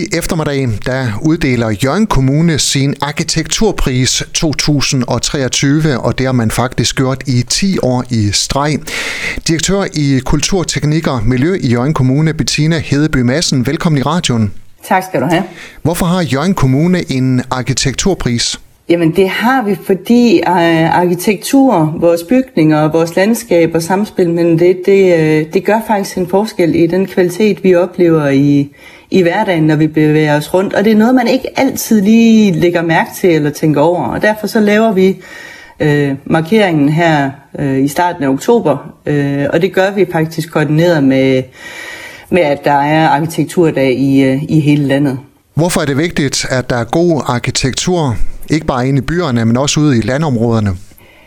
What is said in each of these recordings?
I eftermiddagen der uddeler Jørgen Kommune sin arkitekturpris 2023, og det har man faktisk gjort i 10 år i streg. Direktør i Kulturteknik og Miljø i Jørgen Kommune, Bettina Hedeby Madsen. Velkommen i radioen. Tak skal du have. Hvorfor har Jørgen Kommune en arkitekturpris? Jamen det har vi, fordi øh, arkitektur, vores bygninger, vores landskab og samspil mellem det, det, øh, det gør faktisk en forskel i den kvalitet, vi oplever i, i hverdagen, når vi bevæger os rundt. Og det er noget, man ikke altid lige lægger mærke til eller tænker over. Og derfor så laver vi øh, markeringen her øh, i starten af oktober, Øh, og det gør vi faktisk koordineret med, med at der er arkitekturdag i, øh, i hele landet. Hvorfor er det vigtigt, at der er god arkitektur, ikke bare inde i byerne, men også ude i landområderne?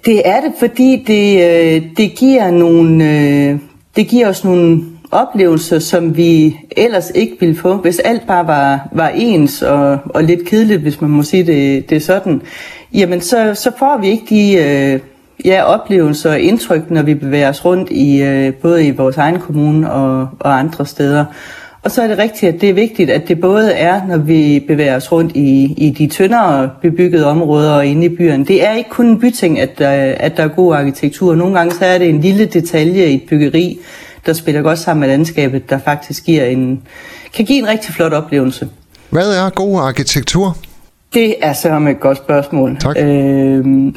Det er det, fordi det, øh, det, giver, nogle, øh, det giver os nogle oplevelser, som vi ellers ikke ville få, hvis alt bare var, var ens og, og lidt kedeligt, hvis man må sige det, det er sådan. Jamen, så, så får vi ikke de øh, ja, oplevelser og indtryk, når vi bevæger os rundt i både i vores egen kommune og, og andre steder. Og så er det rigtigt, at det er vigtigt, at det både er, når vi bevæger os rundt i, i de tyndere bebyggede områder og inde i byerne. Det er ikke kun en byting, at der, at der er god arkitektur. Nogle gange så er det en lille detalje i et byggeri, der spiller godt sammen med landskabet, der faktisk giver en, kan give en rigtig flot oplevelse. Hvad er god arkitektur? Det er så et godt spørgsmål. Tak. Øhm,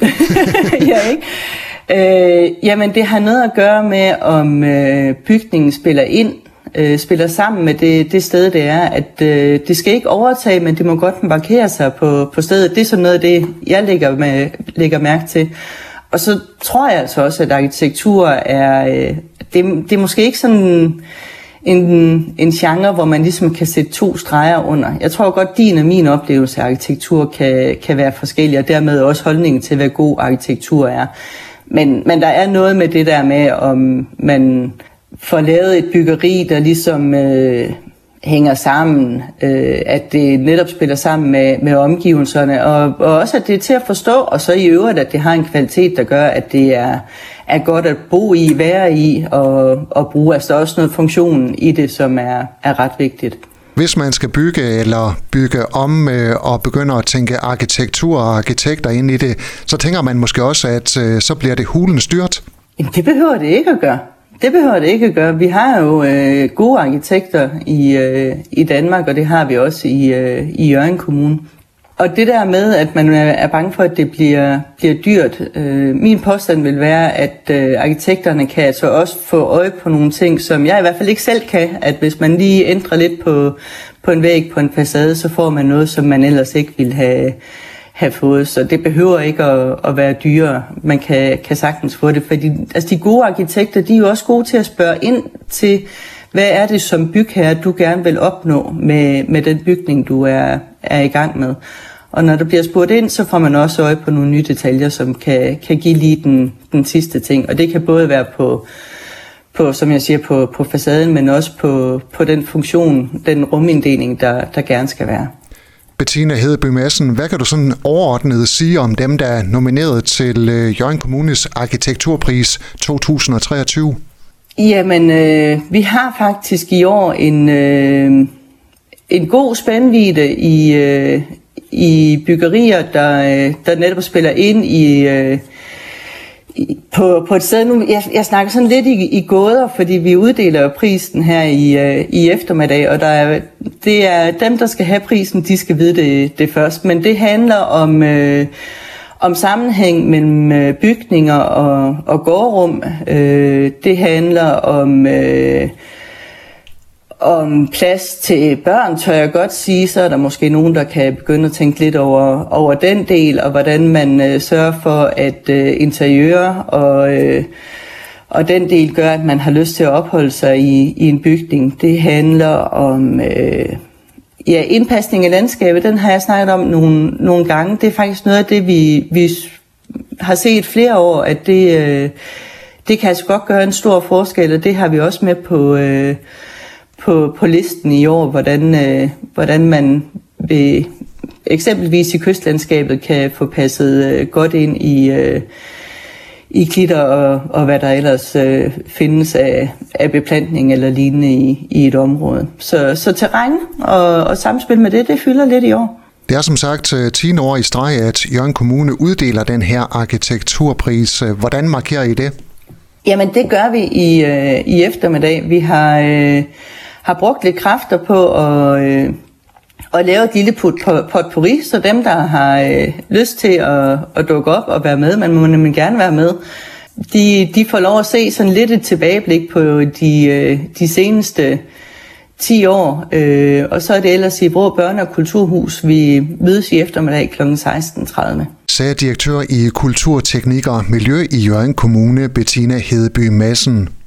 ja, ikke? Øh, jamen, det har noget at gøre med, om øh, bygningen spiller ind øh, spiller sammen med det, det sted, det er. At øh, det skal ikke overtage, men det må godt markere sig på, på stedet. Det er sådan noget af det, jeg lægger, med, lægger mærke til. Og så tror jeg altså også, at arkitektur er... Øh, det, det er måske ikke sådan en, en genre, hvor man ligesom kan sætte to streger under. Jeg tror godt, din og min oplevelse af arkitektur kan, kan være forskellig, og dermed også holdningen til, hvad god arkitektur er. Men, men der er noget med det der med, om man får lavet et byggeri, der ligesom øh, hænger sammen, øh, at det netop spiller sammen med, med omgivelserne, og, og også at det er til at forstå, og så i øvrigt, at det har en kvalitet, der gør, at det er, er godt at bo i, være i og, og bruge. Altså også noget funktion i det, som er, er ret vigtigt. Hvis man skal bygge eller bygge om øh, og begynder at tænke arkitektur og arkitekter ind i det, så tænker man måske også, at øh, så bliver det hulen styrt. Jamen, det behøver det ikke at gøre. Det behøver det ikke at gøre. Vi har jo øh, gode arkitekter i, øh, i Danmark, og det har vi også i, øh, i Jørgen Kommune. Og det der med, at man er bange for, at det bliver, bliver dyrt. Øh, min påstand vil være, at øh, arkitekterne kan altså også få øje på nogle ting, som jeg i hvert fald ikke selv kan. At hvis man lige ændrer lidt på, på en væg på en facade, så får man noget, som man ellers ikke ville have, have fået, så det behøver ikke at, at være dyrere. Man kan, kan sagtens få det, fordi altså de gode arkitekter, de er jo også gode til at spørge ind til, hvad er det som bygherre, du gerne vil opnå med, med den bygning, du er, er i gang med. Og når der bliver spurgt ind, så får man også øje på nogle nye detaljer, som kan, kan give lige den, den sidste ting. Og det kan både være på, på som jeg siger, på, på facaden, men også på, på den funktion, den ruminddeling, der, der gerne skal være. Bettina Hedeby Madsen, hvad kan du sådan overordnet sige om dem, der er nomineret til øh, Jørgen Kommunes Arkitekturpris 2023? Jamen, øh, vi har faktisk i år en, øh, en god spændvidde i, øh, i byggerier, der, øh, der netop spiller ind i, øh, på, på et sted nu, jeg, jeg snakker sådan lidt i, i gåder, fordi vi uddeler prisen her i, øh, i eftermiddag, og der er, det er dem, der skal have prisen, de skal vide det, det først. Men det handler om, øh, om sammenhæng mellem øh, bygninger og, og gårdrum. Øh, det handler om... Øh, om plads til børn, tør jeg godt sige, så er der måske nogen, der kan begynde at tænke lidt over, over den del, og hvordan man øh, sørger for, at øh, interiører og, øh, og den del gør, at man har lyst til at opholde sig i, i en bygning. Det handler om øh, ja, indpasning af landskabet, den har jeg snakket om nogle, nogle gange. Det er faktisk noget af det, vi, vi har set flere år, at det, øh, det kan altså godt gøre en stor forskel, og det har vi også med på... Øh, på, på listen i år, hvordan, øh, hvordan man ved, eksempelvis i kystlandskabet kan få passet øh, godt ind i, øh, i klitter og, og hvad der ellers øh, findes af, af beplantning eller lignende i, i et område. Så, så terræn og, og samspil med det, det fylder lidt i år. Det er som sagt 10 øh, år i streg, at Jørgen Kommune uddeler den her arkitekturpris. Hvordan markerer I det? Jamen det gør vi i, øh, i eftermiddag. Vi har, øh, har brugt lidt kræfter på at, øh, at lave et lille pot, potpourri, så dem, der har øh, lyst til at, at dukke op og være med, man må nemlig gerne være med, de, de får lov at se sådan lidt et tilbageblik på de, øh, de seneste 10 år, øh, og så er det ellers i Brå Børne- og Kulturhus, vi mødes i eftermiddag kl. 16.30. Sagde direktør i Kulturteknik og Miljø i Jørgen Kommune, Bettina Hedeby Madsen.